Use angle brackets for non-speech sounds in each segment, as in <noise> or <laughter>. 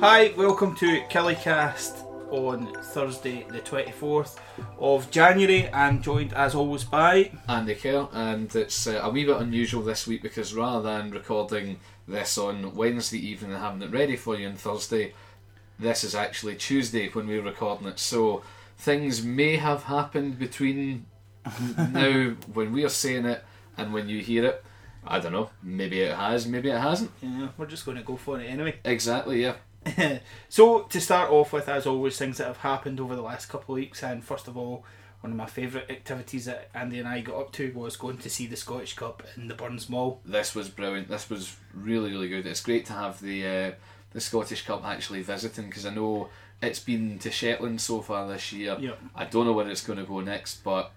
Hi, welcome to Killycast on Thursday, the 24th of January. I'm joined as always by. Andy Kerr, and it's uh, a wee bit unusual this week because rather than recording this on Wednesday evening and having it ready for you on Thursday, this is actually Tuesday when we're recording it. So things may have happened between <laughs> now when we are saying it and when you hear it. I don't know. Maybe it has, maybe it hasn't. Yeah, we're just going to go for it anyway. Exactly, yeah. <laughs> so, to start off with, as always, things that have happened over the last couple of weeks, and first of all, one of my favourite activities that Andy and I got up to was going to see the Scottish Cup in the Burns Mall. This was brilliant. This was really, really good. It's great to have the uh, the Scottish Cup actually visiting because I know it's been to Shetland so far this year. Yep. I don't know where it's going to go next, but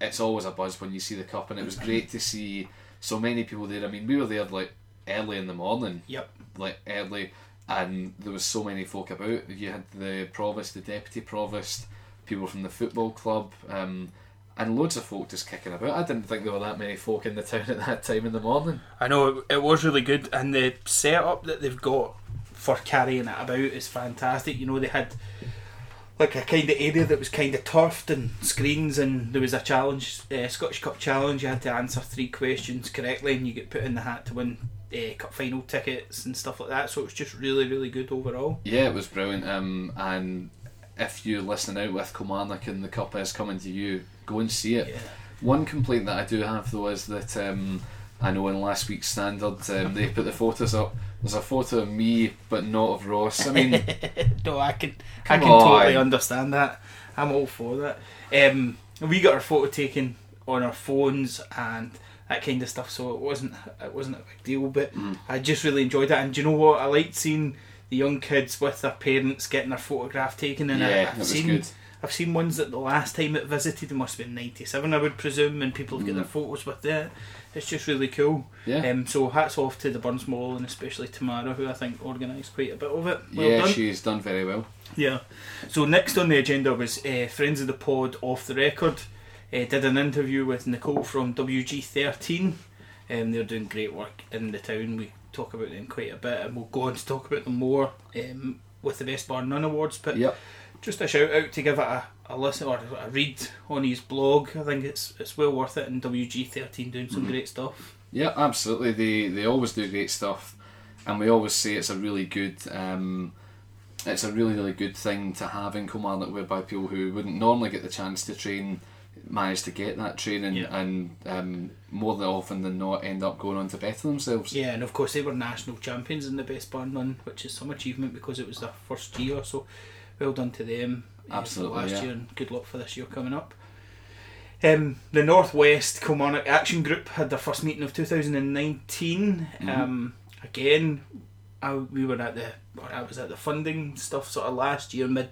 it's always a buzz when you see the cup, and it was <clears throat> great to see so many people there. I mean, we were there like early in the morning, Yep. like early, and there was so many folk about. You had the provost, the deputy provost, people from the football club, um, and loads of folk just kicking about. I didn't think there were that many folk in the town at that time in the morning. I know it, was really good, and the setup that they've got for carrying it about is fantastic. You know, they had like a kind of area that was kind of turfed and screens, and there was a challenge, uh, Scottish Cup challenge. You had to answer three questions correctly, and you get put in the hat to win uh, cup final tickets and stuff like that. So it was just really, really good overall. Yeah, it was brilliant. Um, and if you're listening out with Kilmarnock and the cup is coming to you, go and see it. Yeah. One complaint that I do have though is that um, I know in last week's standard um, they put the photos up. There's a photo of me, but not of Ross. I mean, <laughs> no, I can, I can totally understand that. I'm all for that. Um, we got our photo taken on our phones and that kind of stuff, so it wasn't it wasn't a big deal. But Mm. I just really enjoyed it. And do you know what? I liked seeing the young kids with their parents getting their photograph taken. And I, yeah, I've it was seen good. I've seen ones that the last time it visited, it must have been '97, I would presume, and people have got their photos with it. It's just really cool. Mm. Yeah, Um, so hats off to the Burns Mall and especially Tamara, who I think organised quite a bit of it. Well yeah, done. she's done very well. Yeah. So next on the agenda was uh, Friends of the Pod off the record. Uh, did an interview with Nicole from WG13. Um, they're doing great work in the town. We talk about them quite a bit, and we'll go on to talk about them more um, with the Best Bar None Awards. But Yep. just a shout out to give it a, a listen or a read on his blog. I think it's it's well worth it. And WG13 doing some great stuff. Yeah, absolutely. They they always do great stuff, and we always say it's a really good. Um, it's a really really good thing to have in Kilmarnock, whereby people who wouldn't normally get the chance to train manage to get that training, Yeah. and um, more than often than not end up going on to better themselves. Yeah, and of course they were national champions in the Best Bar None, which is some achievement because it was their first year. So well done to them. uh, Absolutely, last yeah. year, and good luck for this year coming up. Um, the Northwest Kilmarnock Action Group had their first meeting of 2019. Mm-hmm. Um, again, I, we were at the, I was at the funding stuff sort of last year, mid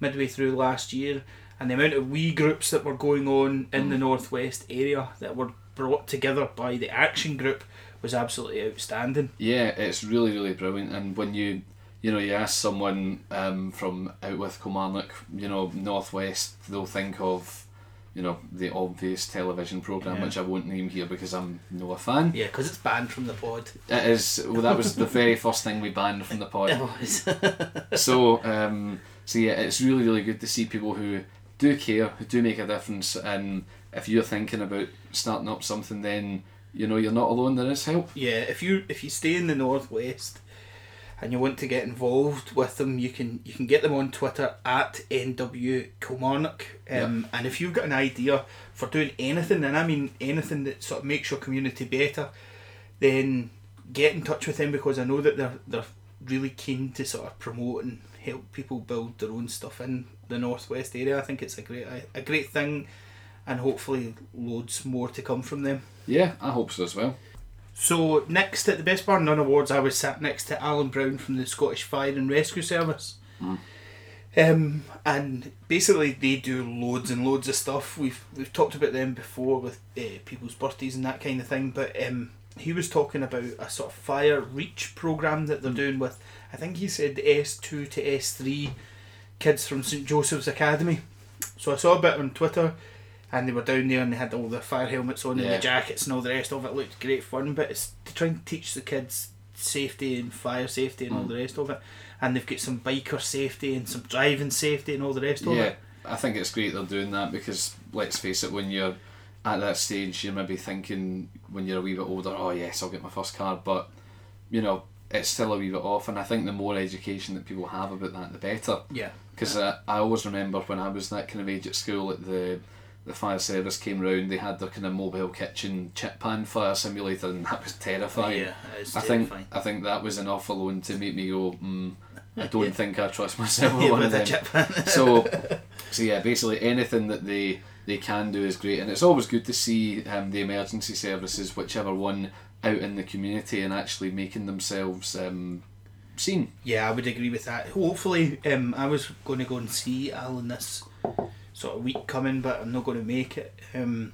midway through last year, and the amount of wee groups that were going on in Mm. the Northwest area that were brought together by the Action Group was absolutely outstanding. Yeah, it's really really brilliant. And when you you know you ask someone um, from out with Kilmarnock, you know Northwest, they'll think of you know the obvious television program, Yeah. which I won't name here because I'm no a fan. Yeah, because it's banned from the pod. It is. Well, that was the very first thing we banned from the pod. <laughs> It was. So, um, so yeah, it's really, really good to see people who do care, do make a difference, and if you're thinking about starting up something, then you know you're not alone. There is help. Yeah, if you if you stay in the northwest and you want to get involved with them, you can you can get them on Twitter at NW Kilmarnock. Um, And if you've got an idea for doing anything, and I mean anything that sort of makes your community better, then get in touch with them because I know that they're they're really keen to sort of promote and help people build their own stuff in the northwest area. I think it's a great a great thing, and hopefully loads more to come from them. Yeah, I hope so as well. So next at the Best Bar None Awards, I was sat next to Alan Brown from the Scottish Fire and Rescue Service. Um, and basically they do loads and loads of stuff. We've we've talked about them before with uh, people's birthdays and that kind of thing. But um, he was talking about a sort of fire reach program that they're doing with. I think he said S two to S three kids from St Joseph's Academy. So I saw a bit on Twitter, and they were down there and they had all the fire helmets on and the jackets and all the rest of it. Looked great fun, but it's to try and teach the kids safety and fire safety and all Mm. the rest of it, and they've got some biker safety and some driving safety and all the rest of it. Yeah. I think it's great they're doing that because let's face it, when you're at that stage, you're maybe thinking when you're a wee bit older, oh yes, I'll get my first car, but you know it's still a wee bit off, and I think the more education that people have about that, the better. Yeah, Because I, I always remember when I was that kind of age at school, at the the fire service came round, they had their kind of mobile kitchen chip pan fire simulator, and that was terrifying. yeah, it's I think. I think that was enough alone to make me go. Mm, I don't <laughs> think I trust myself <laughs> with Yeah, one with of the them. <laughs> so, so yeah, basically anything that they they can do is great, and it's always good to see um, the emergency services, whichever one, out in the community and actually making themselves um, seen. Yeah, I would agree with that. Hopefully, um, I was going to go and see Alan this sort of week coming, but I'm not going to make it. Um,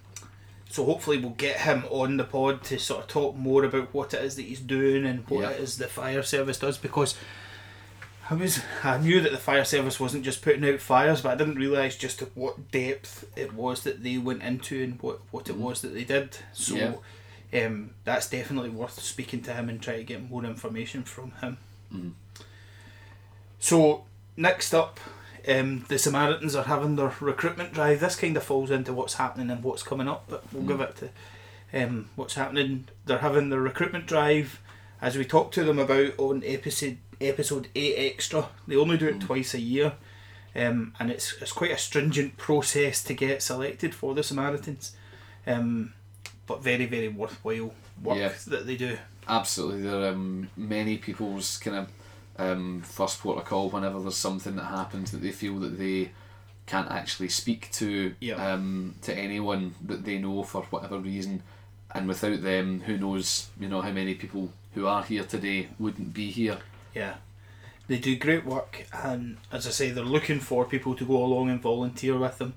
so hopefully we'll get him on the pod to sort of talk more about what it is that he's doing and what Yeah. it is the fire service does because I was I knew that the fire service wasn't just putting out fires, but I didn't realise just at what depth it was that they went into and what, what it was that they did. So Yeah. Um, that's definitely worth speaking to him and try to get more information from him. Mhm. So next up, um, the Samaritans are having their recruitment drive. This kind of falls into what's happening and what's coming up, but we'll Mm. give it to um, what's happening. They're having their recruitment drive, as we talked to them about on episode episode eight extra. They only do it Mm. twice a year, um, and it's it's quite a stringent process to get selected for the Samaritans, um, but very very worthwhile work Yeah. that they do. Absolutely, there are um, many people's kind of um, first port of call whenever there's something that happens that they feel that they can't actually speak to Yeah. um, to anyone that they know for whatever reason, and without them, who knows, you know, how many people who are here today wouldn't be here. Yeah. They do great work, and as I say, they're looking for people to go along and volunteer with them.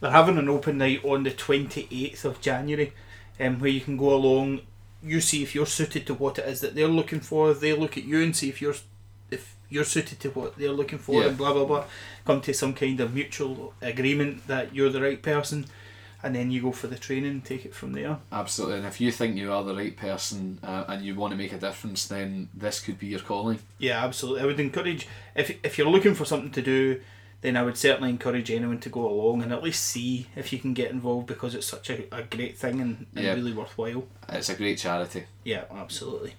They're having an open night on the 28th of January, um, where you can go along. You see if you're suited to what it is that they're looking for. They look at you and see if you're if you're suited to what they're looking for, Yeah. and blah blah blah. Come to some kind of mutual agreement that you're the right person, and then you go for the training and take it from there. Absolutely, and if you think you are the right person uh, and you want to make a difference, then this could be your calling. Yeah, absolutely. I would encourage if if you're looking for something to do, then I would certainly encourage anyone to go along and at least see if you can get involved because it's such a, a great thing and, and Yeah. really worthwhile. It's a great charity. Yeah, absolutely.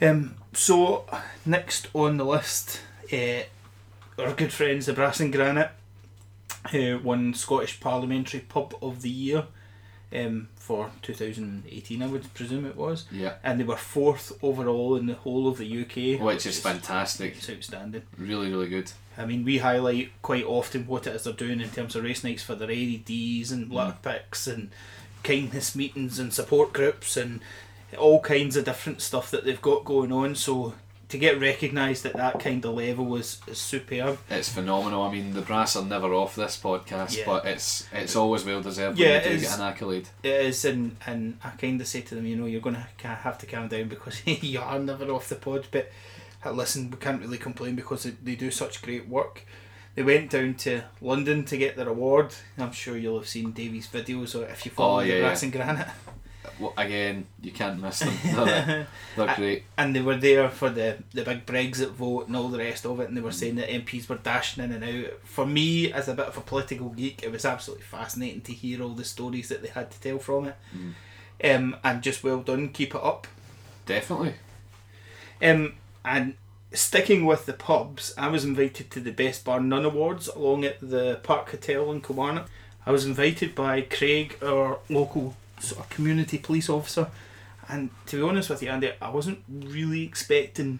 Um, so next on the list, uh, our good friends the Brass and Granite, who won Scottish Parliamentary Pub of the Year um, for 2018, I would presume it was, Yeah, and they were fourth overall in the whole of the UK, which is fantastic. It's outstanding. Really, really good. I mean, we highlight quite often what it is they're doing in terms of race nights for their ADDs and Mm. block picks and kindness meetings and support groups and all kinds of different stuff that they've got going on. So to get recognised at that kind of level is, is superb. It's phenomenal. I mean, the brass are never off this podcast, Yeah. but it's it's always well deserved Yeah, when it they do is. get an accolade. It is, and, and I kind of say to them, you know, you're going to have to calm down because <laughs> you are never off the pod. But uh, listen, we can't really complain because they, they do such great work. They went down to London to get their award. I'm sure you'll have seen Davy's videos, or if you follow Oh, yeah, the Brass and Granite. Well, again, you can't miss them. <laughs> They're, they're great. and they were there for the, the big Brexit vote and all the rest of it, and they were saying that MPs were dashing in and out. For me, as a bit of a political geek, it was absolutely fascinating to hear all the stories that they had to tell from it. Mm. Um, and just well done, keep it up. Definitely. Um, and sticking with the pubs, I was invited to the Best Bar None Awards along at the Park Hotel in Kilmarnock. I was invited by Craig, our local sort of community police officer, and to be honest with you, Andy, I wasn't really expecting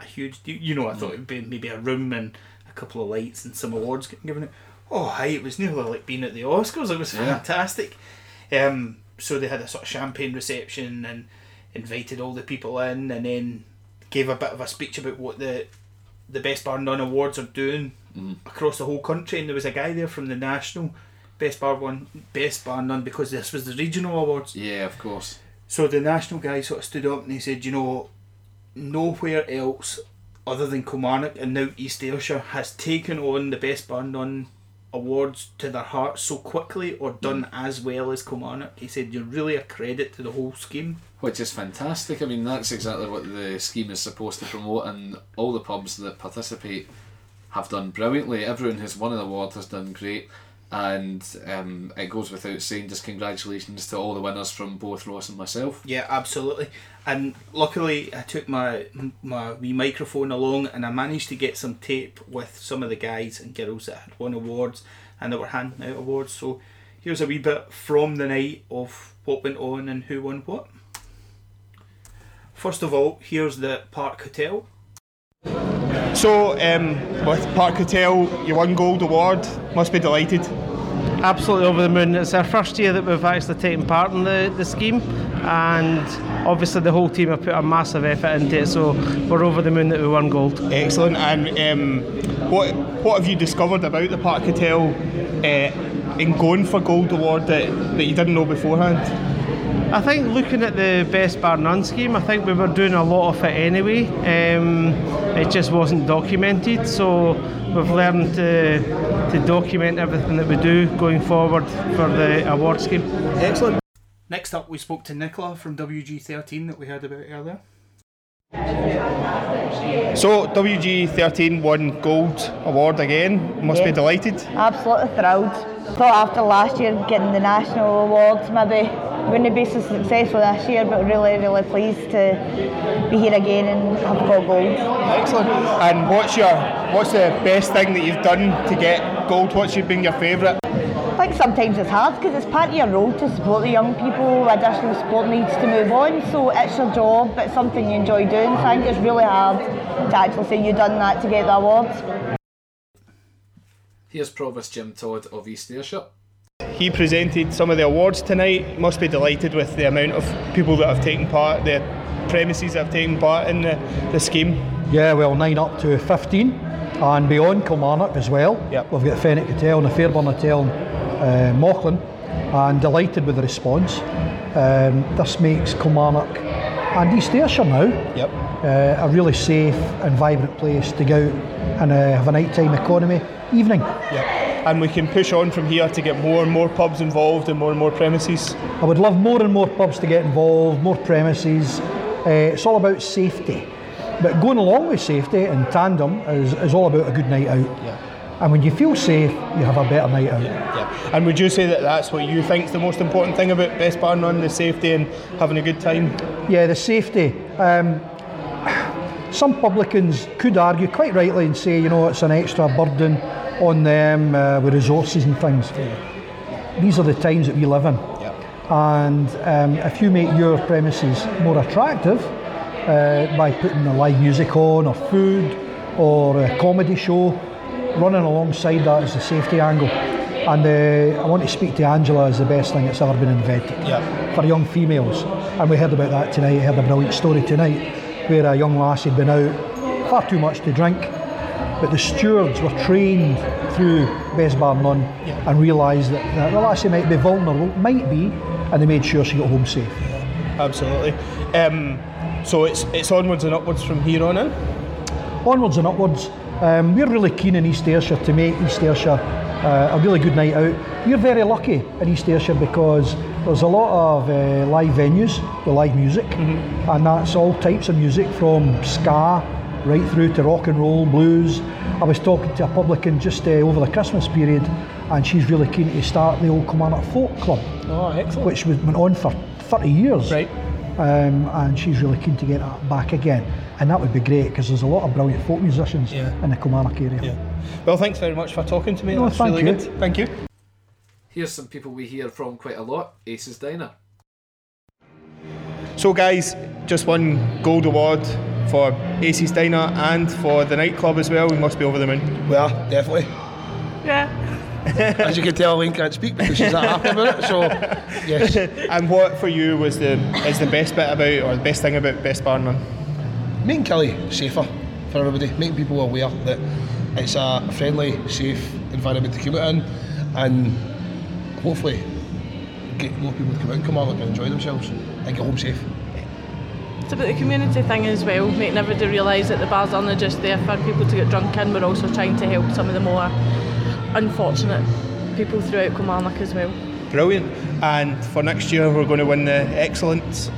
a huge. You you know, I thought it would be maybe a room and a couple of lights and some awards getting given out. Oh, hi! It was nearly like being at the Oscars. It was Yeah. fantastic. Um, so they had a sort of champagne reception and invited all the people in, and then gave a bit of a speech about what the the Best Bar None Awards are doing Mm. across the whole country. And there was a guy there from the national Best Bar One, Best Bar None, because this was the regional awards. Yeah, of course. So the national guy sort of stood up and he said, you know, nowhere else other than Kilmarnock and now East Ayrshire has taken on the Best Bar None awards to their heart so quickly or done Mm. as well as Kilmarnock. He said you're really a credit to the whole scheme. Which is fantastic. I mean, that's exactly what the scheme is supposed to promote, and all the pubs that participate have done brilliantly. Everyone who's won an award has done great, and um, it goes without saying just congratulations to all the winners from both Ross and myself. Yeah, absolutely. And luckily, I took my my wee microphone along, and I managed to get some tape with some of the guys and girls that had won awards and that were handing out awards. So here's a wee bit from the night of what went on and who won what. First of all, here's the Park Hotel. So, um, with Park Hotel, you won Gold Award. Must be delighted. absolutely over the moon. It's our first year that we've actually taken part in the, the scheme, and obviously the whole team have put a massive effort into it. So we're over the moon that we won gold. Excellent. And um, what what have you discovered about the Park Hotel uh, in going for Gold Award that, that you didn't know beforehand? I think looking at the best bar none scheme, I think we were doing a lot of it anyway. Um, it just wasn't documented, so we've learned to to document everything that we do going forward for the award scheme. Excellent. Next up, we spoke to Nicola from WG13 that we heard about earlier. So, WG13 won Gold Award again. Must be delighted. Absolutely thrilled. Thought after last year getting the national awards maybe wouldn't be so successful this year, but really, really pleased to be here again and have got gold. Excellent. And what's your what's the best thing that you've done to get gold? What's been your favourite? I think sometimes it's hard because it's part of your role to support the young people. Additional support needs to move on, so it's your job, but it's something you enjoy doing. So I think it's really hard to actually say you've done that to get the awards. Here's Provost Jim Todd of East Ayrshire. He presented some of the awards tonight. Must be delighted with the amount of people that have taken part, the premises that have taken part in the, the scheme. Yeah, well, nine up to 15 and beyond Kilmarnock as well. Yep. We've got Fenwick Hotel and the Fairburn Hotel in uh, Mauchline and delighted with the response. Um, this makes Kilmarnock and East Ayrshire now Yep. uh, a really safe and vibrant place to go out and uh, have a nighttime economy evening. Yep. And we can push on from here to get more and more pubs involved and more and more premises. I would love more and more pubs to get involved, more premises. Uh, it's all about safety. But going along with safety in tandem is, is all about a good night out. Yeah. And when you feel safe, you have a better night out. Yeah. And would you say that that's what you think is the most important thing about Best Bar None, the safety and having a good time? Yeah, the safety. Um, <sighs> some publicans could argue quite rightly and say, you know, it's an extra burden on them uh, with resources and things. These are the times that we live in. And um, if you make your premises more attractive uh, by putting a live music on, or food, or a comedy show, running alongside that is the safety angle. And uh, I want to speak to Angela as the best thing that's ever been invented Yeah. for young females. And we heard about that tonight. I heard a brilliant story tonight where a young lassie had been out far too much to drink, but the stewards were trained through Best Bar None and realised that, that the lassie might be vulnerable, might be, and they made sure she got home safe. Absolutely. Um, so it's it's onwards and upwards from here on in. Onwards and upwards. Um, we're really keen in East Ayrshire to make East Ayrshire uh, a really good night out. You're very lucky in East Ayrshire because there's a lot of uh, live venues with live music, and that's all types of music from ska right through to rock and roll, blues. I was talking to a publican just uh, over the Christmas period, and she's really keen to start the old Kilmarnock Folk Club, Oh, excellent. which was, went on for 30 years Right. um, and she's really keen to get that back again. And that would be great because there's a lot of brilliant folk musicians Yeah. in the Kilmarnock area. Yeah. Well, thanks very much for talking to me. No, That's thank really you. good. Thank you. Here's some people we hear from quite a lot Aces Diner. So, guys, just won gold award for Aces Diner and for the nightclub as well. We must be over the moon. We are, definitely. Yeah. As you can tell, Elaine can't speak because she's not <laughs> happy about it. So, yes. and what for you was the is the best bit about or the best thing about Best Bar None? Making Killie safer for everybody, making people aware that it's a friendly, safe environment to come out in, and hopefully get more people to come out and come out and enjoy themselves and get home safe. It's about the community thing as well, making everybody realise that the bars aren't just there for people to get drunk in, we're also trying to help some of the more unfortunate people throughout Kilmarnock as well. Brilliant. And for next year, we're going to win the excellence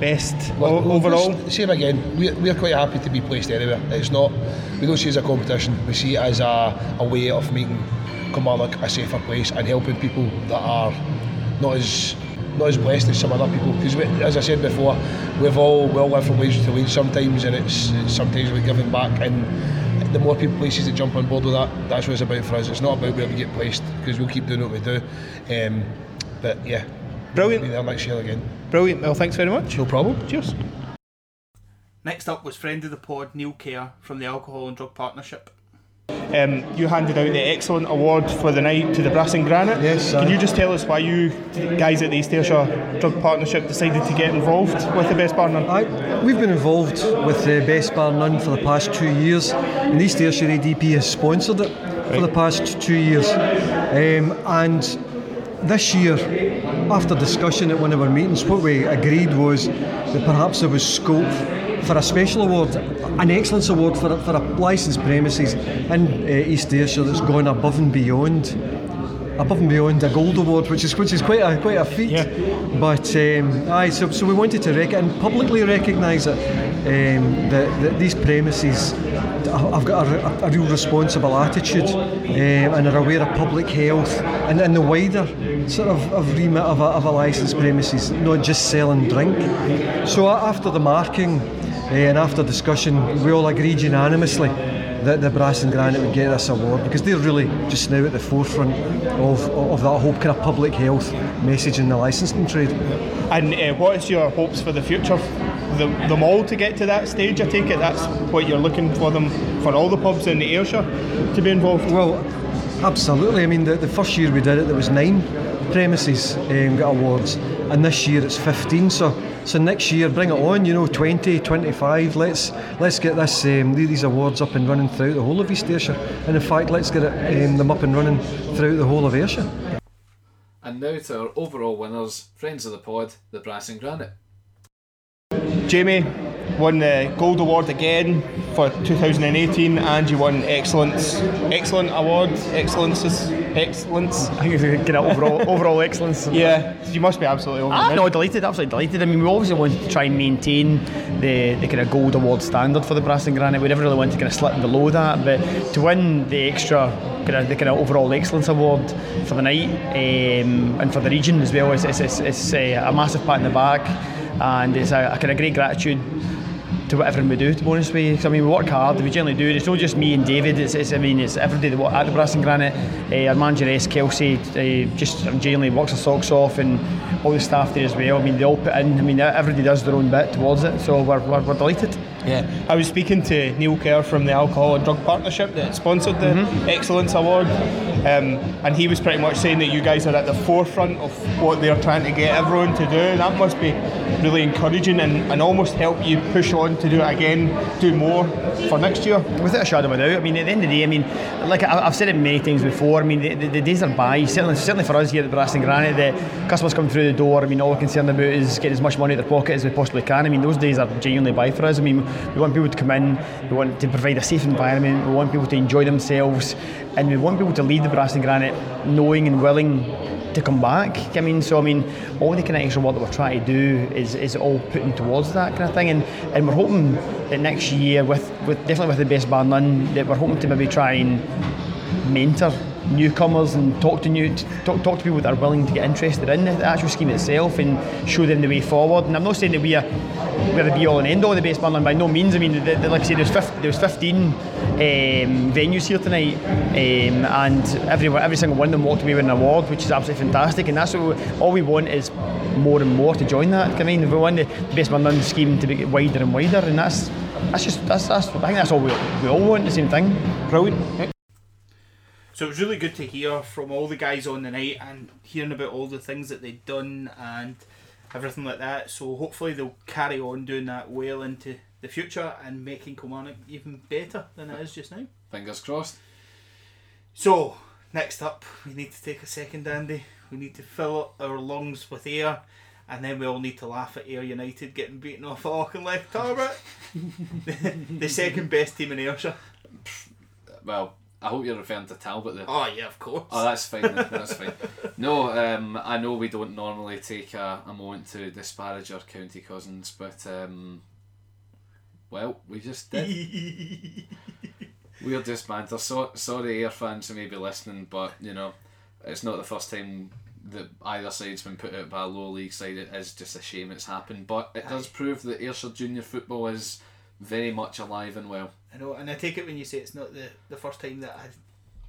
best o- Well, overall. just Same again. We're, we're quite happy to be placed anywhere. It's not. We don't see it as a competition. We see it as a, a way of making Kilmarnock a safer place and helping people that are not as not as blessed as some other people. Because as I said before, we've all we all live from wage to wage sometimes, and it's, it's sometimes we're giving back. And the more people places that jump on board with that, that's what it's about for us. It's not about where we get placed because we'll keep doing what we do. Um, but yeah, Brilliant. We'll be there next year again. Brilliant. Well, thanks very much. No problem. Cheers. Next up was friend of the pod Neil Kerr from the Alcohol and Drug Partnership. Um, you handed out the excellent award for the night to the Brass and Granite. Yes, Can you just tell us why you guys at the East Ayrshire Drug Partnership decided to get involved with the Best Bar None? Aye, we've been involved with the Best Bar None for the past two years, and East Ayrshire ADP has sponsored it for the past two years. Um, and this year, after discussion at one of our meetings, what we agreed was that perhaps there was scope for a special award, an excellence award for, for a licensed premises in uh, East Ayrshire that's gone above and beyond above and beyond a gold award, which is which is quite a quite a feat. But um, aye, so, so we wanted to rec- and publicly recognise it um, that, that these premises have got a, a real responsible attitude um, and are aware of public health and, and the wider sort of, of remit of a, of a licensed premises, not just selling drink. So after the marking and after discussion, we all agreed unanimously that the Brass and Granite would get this award because they're really just now at the forefront of, of that whole kind of public health message in the licensing trade. And uh, what is your hopes for the future? The, them all to get to that stage, I take it that's what you're looking for them, for all the pubs in the Ayrshire to be involved? Well, absolutely. I mean, the, the first year we did it, there was nine premises um, got awards, and this year it's 15. So, so next year, bring it on. You know, 20, 25. Let's let's get this um, these awards up and running throughout the whole of East Ayrshire, and in fact, let's get it, um, them up and running throughout the whole of Ayrshire. And now to our overall winners, friends of the pod, the Brass and Granite. Jamie won the gold award again for 2018, and you won excellence, excellent award, excellences, excellence. I think it's a kind of overall overall excellence. <laughs> Yeah, you must be absolutely over. Ah, the no, moon. delighted, absolutely delighted. I mean, we obviously want to try and maintain the, the kind of gold award standard for the brass and granite. We never really want to kind of slip below that, but to win the extra kind of the kind of overall excellence award for the night um, and for the region as well, it's, it's, it's, it's uh, a massive pat in the back, and it's a, a kind of great gratitude to whatever we do, to be honest with you. I mean, we work hard, we generally do. It's not just me and David, it's, it's I mean, it's everybody that work at the Brass and Granite. Uh, our manager, S. Kelsey, uh, just genuinely works her socks off, and all the staff there as well. I mean, they all put in, I mean, everybody does their own bit towards it, so we're, we're, we're delighted. Yeah, I was speaking to Neil Kerr from the Alcohol and Drug Partnership that sponsored the Excellence Award, um, and he was pretty much saying that you guys are at the forefront of what they're trying to get everyone to do. That must be really encouraging and, and almost help you push on to do it again, do more for next year. Without a shadow of a doubt. I mean, at the end of the day, I mean, like I- I've said it many times before. I mean, the, the, the days are by. Certainly, certainly for us here at the Brass and Granite, the customers coming through the door. I mean, all we're concerned about is getting as much money in their pocket as we possibly can. I mean, those days are genuinely by for us. I mean, we want people to come in. We want to provide a safe environment. We want people to enjoy themselves, and we want people to leave the Brass and Granite knowing and willing to come back. I mean, so I mean, all the kind of extra work that we're trying to do is, is all putting towards that kind of thing, and, and we're hoping that next year, with, with definitely with the best bar none, that we're hoping to maybe try and mentor newcomers and talk to new talk, talk to people that are willing to get interested in the actual scheme itself and show them the way forward. And I'm not saying that we are we're the be all and end all of the best bar by no means. I mean, the, the, like I said, there's 50, there was 15 um, venues here tonight, um, and every every single one of them walked away with an award, which is absolutely fantastic. And that's what we, all we want is more and more to join that. I mean, we want the best bar scheme to be wider and wider, and that's that's just that's, that's I think that's all we, we all want the same thing. Brilliant. So it was really good to hear from all the guys on the night and hearing about all the things that they'd done and everything like that. So hopefully they'll carry on doing that well into the future and making Kilmarnock even better than it is just now. Fingers crossed. So next up, we need to take a second, Andy. We need to fill our lungs with air. And then we all need to laugh at Ayr United getting beaten off at Auchinleck Talbot. the, <laughs> the second best team in Ayrshire. Well, I hope you're referring to Talbot there. Oh yeah, of course. Oh, that's fine. then, that's fine. <laughs> No, um, I know we don't normally take a, a moment to disparage our county cousins, but um, well, we just did. We're just banter. So, sorry, Ayr fans who may be listening, but you know, it's not the first time that either side's been put out by a lower league side. It is just a shame it's happened, but it does prove that Ayrshire junior football is very much alive and well. I know, and I take it when you say it's not the, the first time that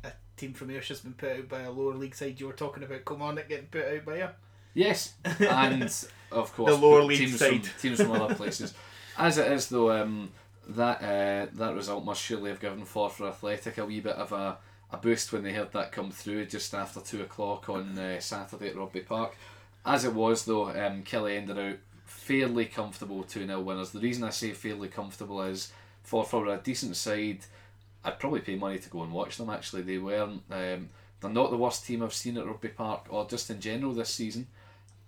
a, a team from Ayrshire's been put out by a lower league side. You were talking about Kilmarnock getting put out by you. Yes, and <laughs> of course The lower league teams side. from <laughs> teams from other places. As it is though, um, that uh, that result must surely have given Forfar Athletic a wee bit of a, a boost when they heard that come through just after two o'clock on uh, Saturday at Rugby Park. As it was though, um, Killie ended out fairly comfortable two 0 winners. The reason I say fairly comfortable is Forfar were a decent side. I'd probably pay money to go and watch them. Actually, they weren't. Um, they're not the worst team I've seen at Rugby Park or just in general this season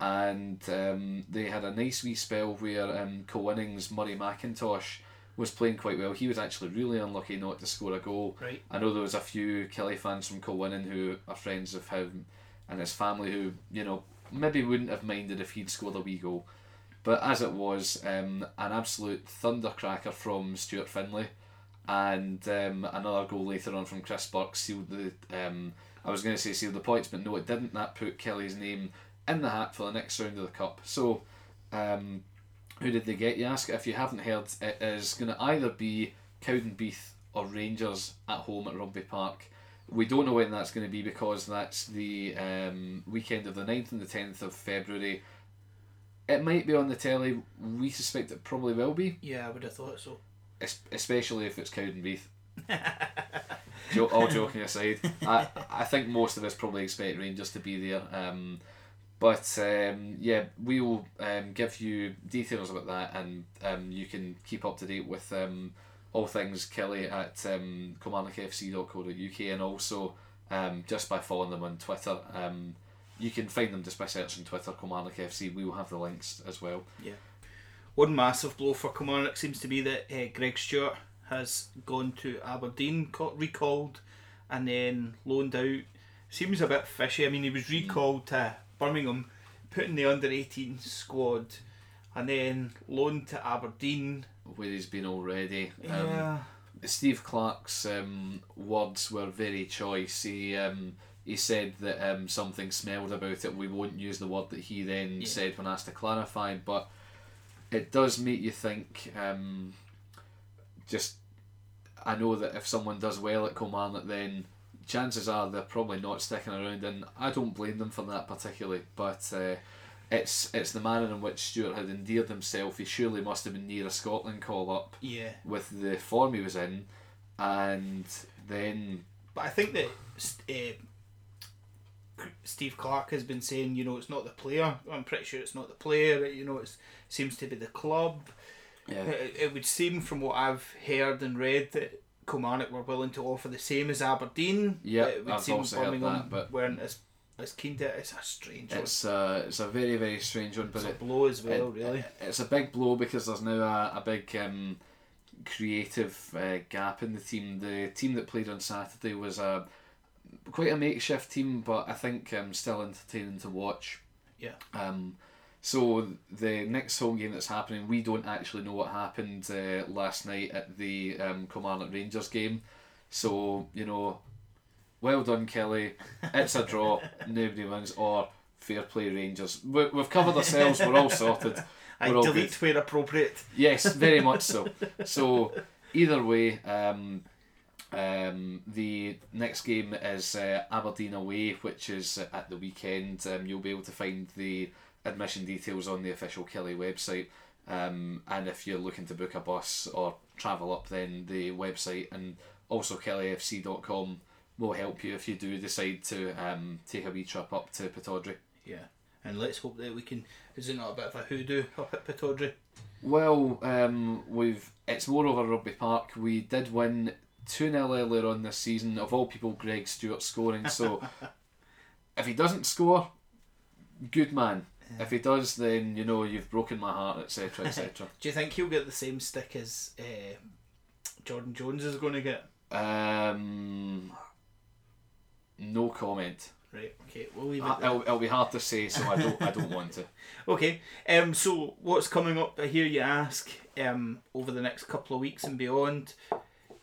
and um, they had a nice wee spell where um, Kilwinning's Murray McIntosh was playing quite well. He was actually really unlucky not to score a goal. Right. I know there was a few Killie fans from Kilwinning who are friends of him and his family who you know maybe wouldn't have minded if he'd scored a wee goal. But as it was, um, an absolute thundercracker from Stuart Findlay, and um, another goal later on from Chris Burke sealed the. Um, I was going to say sealed the points, but no, it didn't. That put Killie's name in the hat for the next round of the cup. So, um, who did they get? You ask. If you haven't heard, it is going to either be Cowdenbeath or Rangers at home at Rugby Park. We don't know when that's going to be because that's the um, weekend of the 9th and the 10th of February. It might be on the telly. We suspect it probably will be, Yeah, I would have thought so. es- especially if it's Cowdenbeath. <laughs> Jo- all joking aside, I, I think most of us probably expect Rangers to be there. Um, but um, yeah, we will um, give you details about that, and um, you can keep up to date with um, all things Killie at um, kilmarnockfc.co.uk, and also um, just by following them on Twitter. Um, you can find them just by searching Twitter Kilmarnock FC. We will have the links as well. Yeah. One massive blow for Kilmarnock seems to be that uh, Greg Stewart has gone to Aberdeen, co- recalled, and then loaned out. Seems a bit fishy. I mean, he was recalled to Birmingham, put in the under 18 squad, and then loaned to Aberdeen. Where he's been already. Yeah. Steve Clarke's um, words were very choice. He um, he said that um, something smelled about it. We won't use the word that he then Yeah. said when asked to clarify, but it does make you think. Um, just, I know that if someone does well at Kilmarnock, then chances are they're probably not sticking around, and I don't blame them for that particularly. But uh, it's it's the manner in which Stewart had endeared himself. He surely must have been near a Scotland call up Yeah. with the form he was in, and then But I think that uh, Steve Clarke has been saying, you know, it's not the player. I'm pretty sure it's not the player. You know, it seems to be the club. Yeah. It, it would seem from what I've heard and read that Kilmarnock were willing to offer the same as Aberdeen. Yeah, it would I've seem also heard that, but- weren't as as keen to. It's a strange one. it's uh, it's a very very strange one, but It's a it, blow as well, it- really. it's a big blow because there's now a, a big um, creative uh, gap in the team. The team that played on Saturday was a quite a makeshift team, but I think um, still entertaining to watch. Yeah. Um, so the next home game that's happening, we don't actually know what happened uh, last night at the um, Kilmarnock Rangers game. So you know, well done, Killie. It's a draw. <laughs> Nobody wins. Or fair play, Rangers. We, we've covered ourselves. We're all sorted. <laughs> I delete good. where appropriate. Yes, very much so. <laughs> So either way, um, um, the next game is uh, Aberdeen away, which is at the weekend. Um, you'll be able to find the admission details on the official Killie website. Um, and if you're looking to book a bus or travel up, then the website and also kellyfc.com will help you if you do decide to um, take a wee trip up to Pittodrie. Yeah. And let's hope that we can. Is it not a bit of a hoodoo up at Pittodrie? Well, um, we've it's more over Rugby Park. We did win two 0 earlier on this season. Of all people, Greg Stewart scoring. So <laughs> if he doesn't score, good man. If he does, then you know you've broken my heart, etc., etc. <laughs> Do you think he'll get the same stick as uh, Jordan Jones is going to get? Um, no comment. Right. Okay. Well leave it. Uh. It'll, it'll be hard to say, so I don't. I don't want to. <laughs> Okay. Um. So what's coming up? I hear you ask. Um. Over the next couple of weeks and beyond.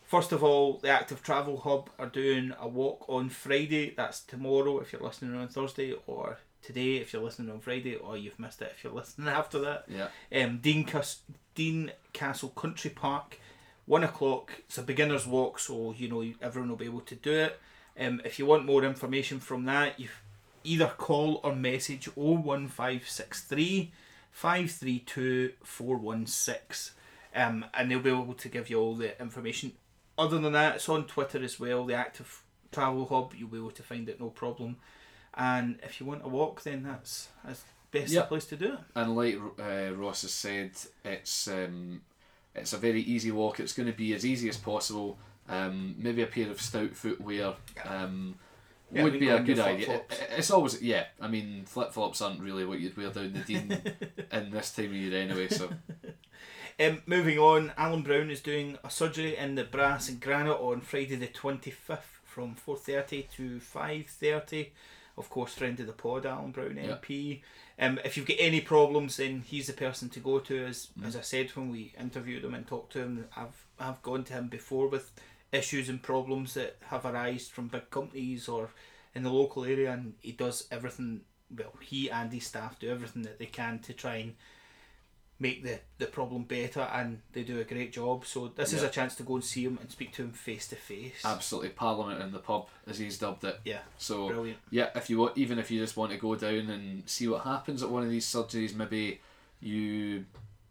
First of all, the Active Travel Hub are doing a walk on Friday. That's tomorrow if you're listening on Thursday, or today if you're listening on Friday, or you've missed it if you're <laughs> listening after that. Yeah. Um, Dean, Cas- Dean Castle Country Park, one o'clock. It's a beginner's walk, so you know everyone will be able to do it. Um, if you want more information from that, you either call or message 01563 532 416 um, and they'll be able to give you all the information. Other than that, it's on Twitter as well, the Active Travel Hub, you'll be able to find it no problem. And if you want to walk, then that's, that's best Yep. place to do it. And like uh, Ross has said, it's um, it's a very easy walk. It's going to be as easy as possible. Um, maybe a pair of stout footwear um, Yeah, would be a good idea. It- It's always yeah. I mean, flip flops aren't really what you'd wear down the <laughs> dean in this time of year anyway. So Um, moving on, Alan Brown is doing a surgery in the Brass and Granite on Friday the 25th from 4.30 to 5.30. Of course, friend of the pod, Alan Brown, Yeah. MP. Um, if you've got any problems, then he's the person to go to. As, Mm. as I said when we interviewed him and talked to him, I've, I've gone to him before with issues and problems that have arisen from big companies or in the local area, and he does everything, well, he and his staff do everything that they can to try and make the, the problem better and they do a great job. So this is a chance to go and see him and speak to him face to face. absolutely Parliament in the pub, as he's dubbed it. Yeah. So Brilliant. yeah, if you want, even if you just want to go down and see what happens at one of these surgeries, maybe you,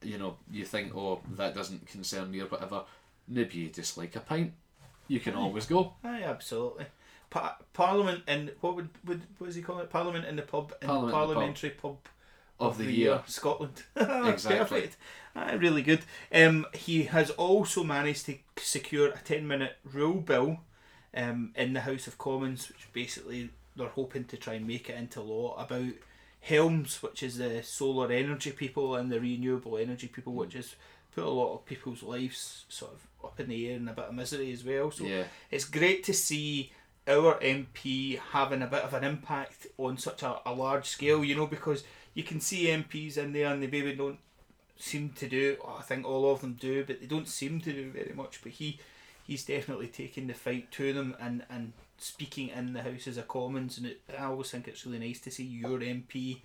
you know, you think, oh, that doesn't concern me or whatever. Maybe you just like a pint. You can Aye. always go. Aye, absolutely. Pa- Parliament and what would, would what does he call it? Parliament in the pub in Parliament in the pub. parliamentary pub, Of the year. Scotland. <laughs> Exactly. Perfect. Aye, really good. Um, he has also managed to secure a ten minute rule bill, um, in the House of Commons, which basically they're hoping to try and make it into law about Helms, which is the solar energy people and the renewable energy people, which has put a lot of people's lives sort of up in the air and a bit of misery as well. So Yeah. it's great to see our MP having a bit of an impact on such a, a large scale, you know, because you can see MPs in there and they maybe don't seem to do, oh, I think all of them do, but they don't seem to do very much. But he he's definitely taking the fight to them and, and speaking in the Houses of Commons. And it, I always think it's really nice to see your MP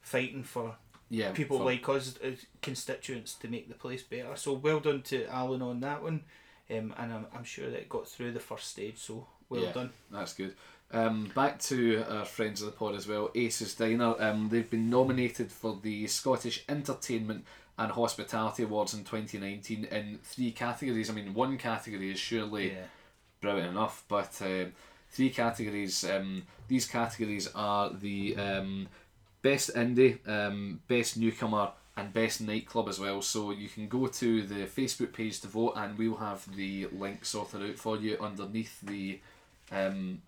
fighting for Yeah, people for- like us as constituents to make the place better. So well done to Alan on that one. Um, and I'm, I'm sure that it got through the first stage, so well Yeah, done. That's good. Um, back to our friends of the pod as well, Aces Diner. Um, they've been nominated for the Scottish Entertainment and Hospitality Awards in 2019 in three categories. I mean, one category is surely Yeah. brilliant enough, but um, three categories. Um, these categories are the um, best indie, um, best newcomer, and best nightclub as well. So you can go to the Facebook page to vote, and we'll have the link sorted out for you underneath the um,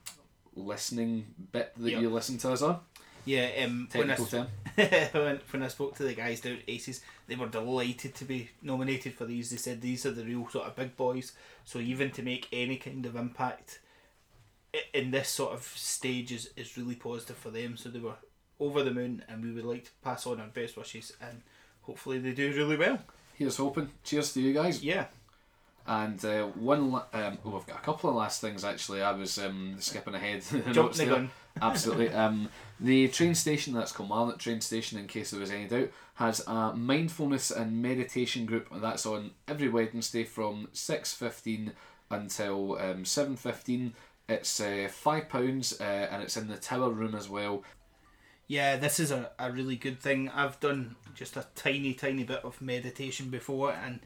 listening bit that Yep. you listen to us on. Yeah, um, when, I, term. <laughs> when, when I spoke to the guys down at Aces, they were delighted to be nominated for these. They said these are the real sort of big boys. So even to make any kind of impact in this sort of stage is, is really positive for them. So they were over the moon, and we would like to pass on our best wishes, and hopefully they do really well. Here's hoping. Cheers to you guys. Yeah. And uh, one, la- um, oh, I've got a couple of last things actually. I was um, skipping ahead. <laughs> Jumping the gun. <laughs> Absolutely. Um, the train station, that's Kilmarnock train station, in case there was any doubt, has a mindfulness and meditation group and that's on every Wednesday from six fifteen until um, seven fifteen. It's uh, five pounds uh, and it's in the tower room as well. Yeah, this is a, a really good thing. I've done just a tiny, tiny bit of meditation before, and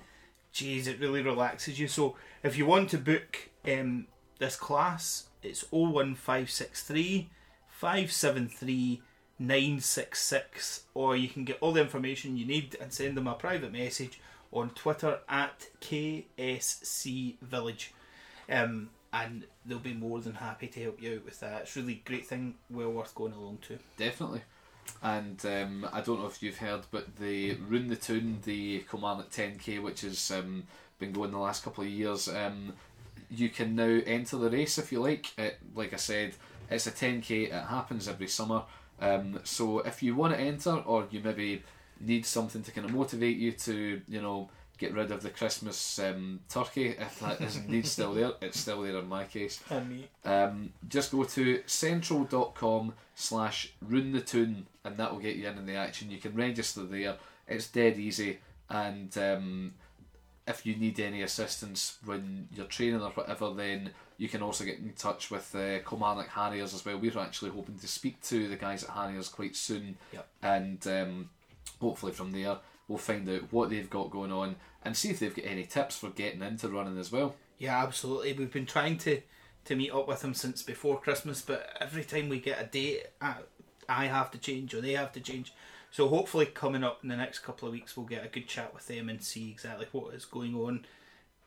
geez, it really relaxes you. So, if you want to book um, this class, it's 01563 573 966, or you can get all the information you need and send them a private message on Twitter at KSC Village. Um, and they'll be more than happy to help you out with that. It's really great thing, well worth going along to. Definitely. And um, I don't know if you've heard, but the Rune the Tune, the Kilmarnock 10k, which has um, been going the last couple of years, um, you can now enter the race if you like. It, like I said, it's a 10k. It happens every summer. Um, so if you want to enter, or you maybe need something to kind of motivate you to, you know, get rid of the Christmas um, turkey, if that is indeed still there, <laughs> it's still there in my case. And me. Um, just go to central.com slash rune the tune and that will get you in in the action. You can register there. It's dead easy and um, if you need any assistance when you're training or whatever, then you can also get in touch with uh, Kilmarnock Harriers as well. We're actually hoping to speak to the guys at Harriers quite soon, Yep. and um, hopefully from there we'll find out what they've got going on and see if they've got any tips for getting into running as well. Yeah, absolutely. We've been trying to to meet up with them since before Christmas, but every time we get a date, I, I have to change or they have to change. So hopefully, coming up in the next couple of weeks, we'll get a good chat with them and see exactly what is going on,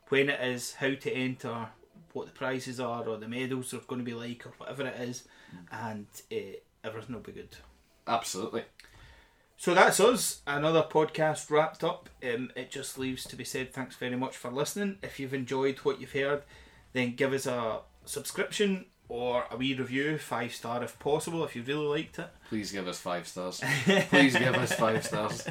when it is, how to enter, what the prizes are, or the medals are going to be like, or whatever it is, and uh, everything will be good. Absolutely. So that's us. Another podcast wrapped up. Um, it just leaves to be said thanks very much for listening. If you've enjoyed what you've heard, then give us a subscription or a wee review, five star if possible, if you really liked it. Please give us five stars. <laughs> Please give us five stars.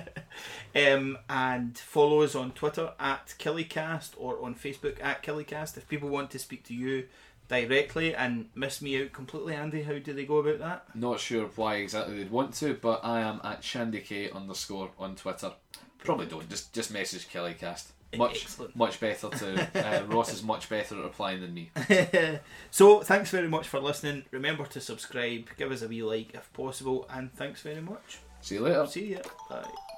Um, and follow us on Twitter at KillieCast or on Facebook at KillieCast. If people want to speak to you directly and miss me out completely, Andy, how do they go about that? Not sure why exactly they'd want to, but I am at shandyk underscore on Twitter. Probably don't. Just just message KillieCast. Much Excellent. much better to uh, <laughs> Ross is much better at replying than me. <laughs> so thanks very much for listening. Remember to subscribe, give us a wee like if possible, and thanks very much. See you later. See ya. Bye.